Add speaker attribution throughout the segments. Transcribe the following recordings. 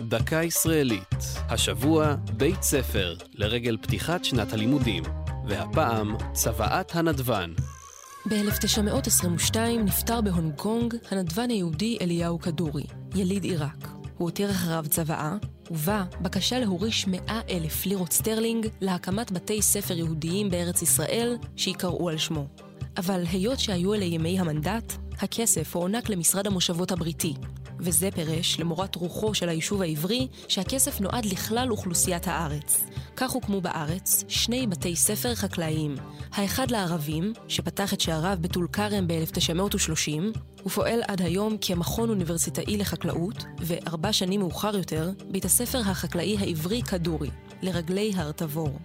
Speaker 1: דקה ישראלית. השבוע בית ספר לרגל פתיחת שנת הלימודים. והפעם צוואת הנדבן.
Speaker 2: ב-1922 נפטר בהונג קונג הנדבן היהודי אליהו כדורי, יליד עיראק. הוא הותיר אחריו צוואה, ובה בקשה להוריש 100 אלף לירות סטרלינג להקמת בתי ספר יהודיים בארץ ישראל, שיקראו על שמו. אבל היות שהיו אלה ימי המנדט, הכסף הוענק למשרד המושבות הבריטי, וזה פירש, למורת רוחו של היישוב העברי, שהכסף נועד לכלל אוכלוסיית הארץ. כך הוקמו בארץ שני בתי ספר חקלאיים. האחד לערבים, שפתח את שעריו בטול כרם ב-1930, ופועל עד היום כמכון אוניברסיטאי לחקלאות, וארבע שנים מאוחר יותר, בית הספר החקלאי העברי כדורי, לרגלי הר תבור.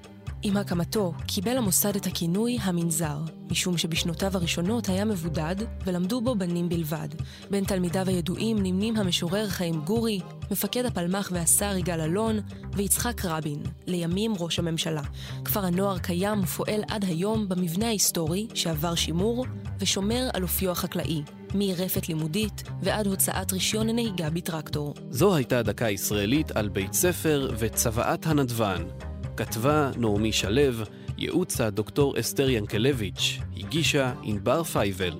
Speaker 2: עם הקמתו קיבל המוסד את הכינוי המנזר, משום שבשנותיו הראשונות היה מבודד ולמדו בו בנים בלבד. בין תלמידיו הידועים נמנים המשורר חיים גורי, מפקד הפלמ"ח והשר יגאל אלון ויצחק רבין, לימים ראש הממשלה. כפר הנוער קיים ופועל עד היום במבנה ההיסטורי שעבר שימור ושומר על אופיו החקלאי. מרפת לימודית ועד הוצאת רישיון הנהיגה בטרקטור.
Speaker 1: זו הייתה דקה ישראלית על בית ספר וצוואת הנדבן. כתבה נעמי שלו, ייעוץ הדוקטור אסתר ינקלביץ', הגישה ענבר פייבל.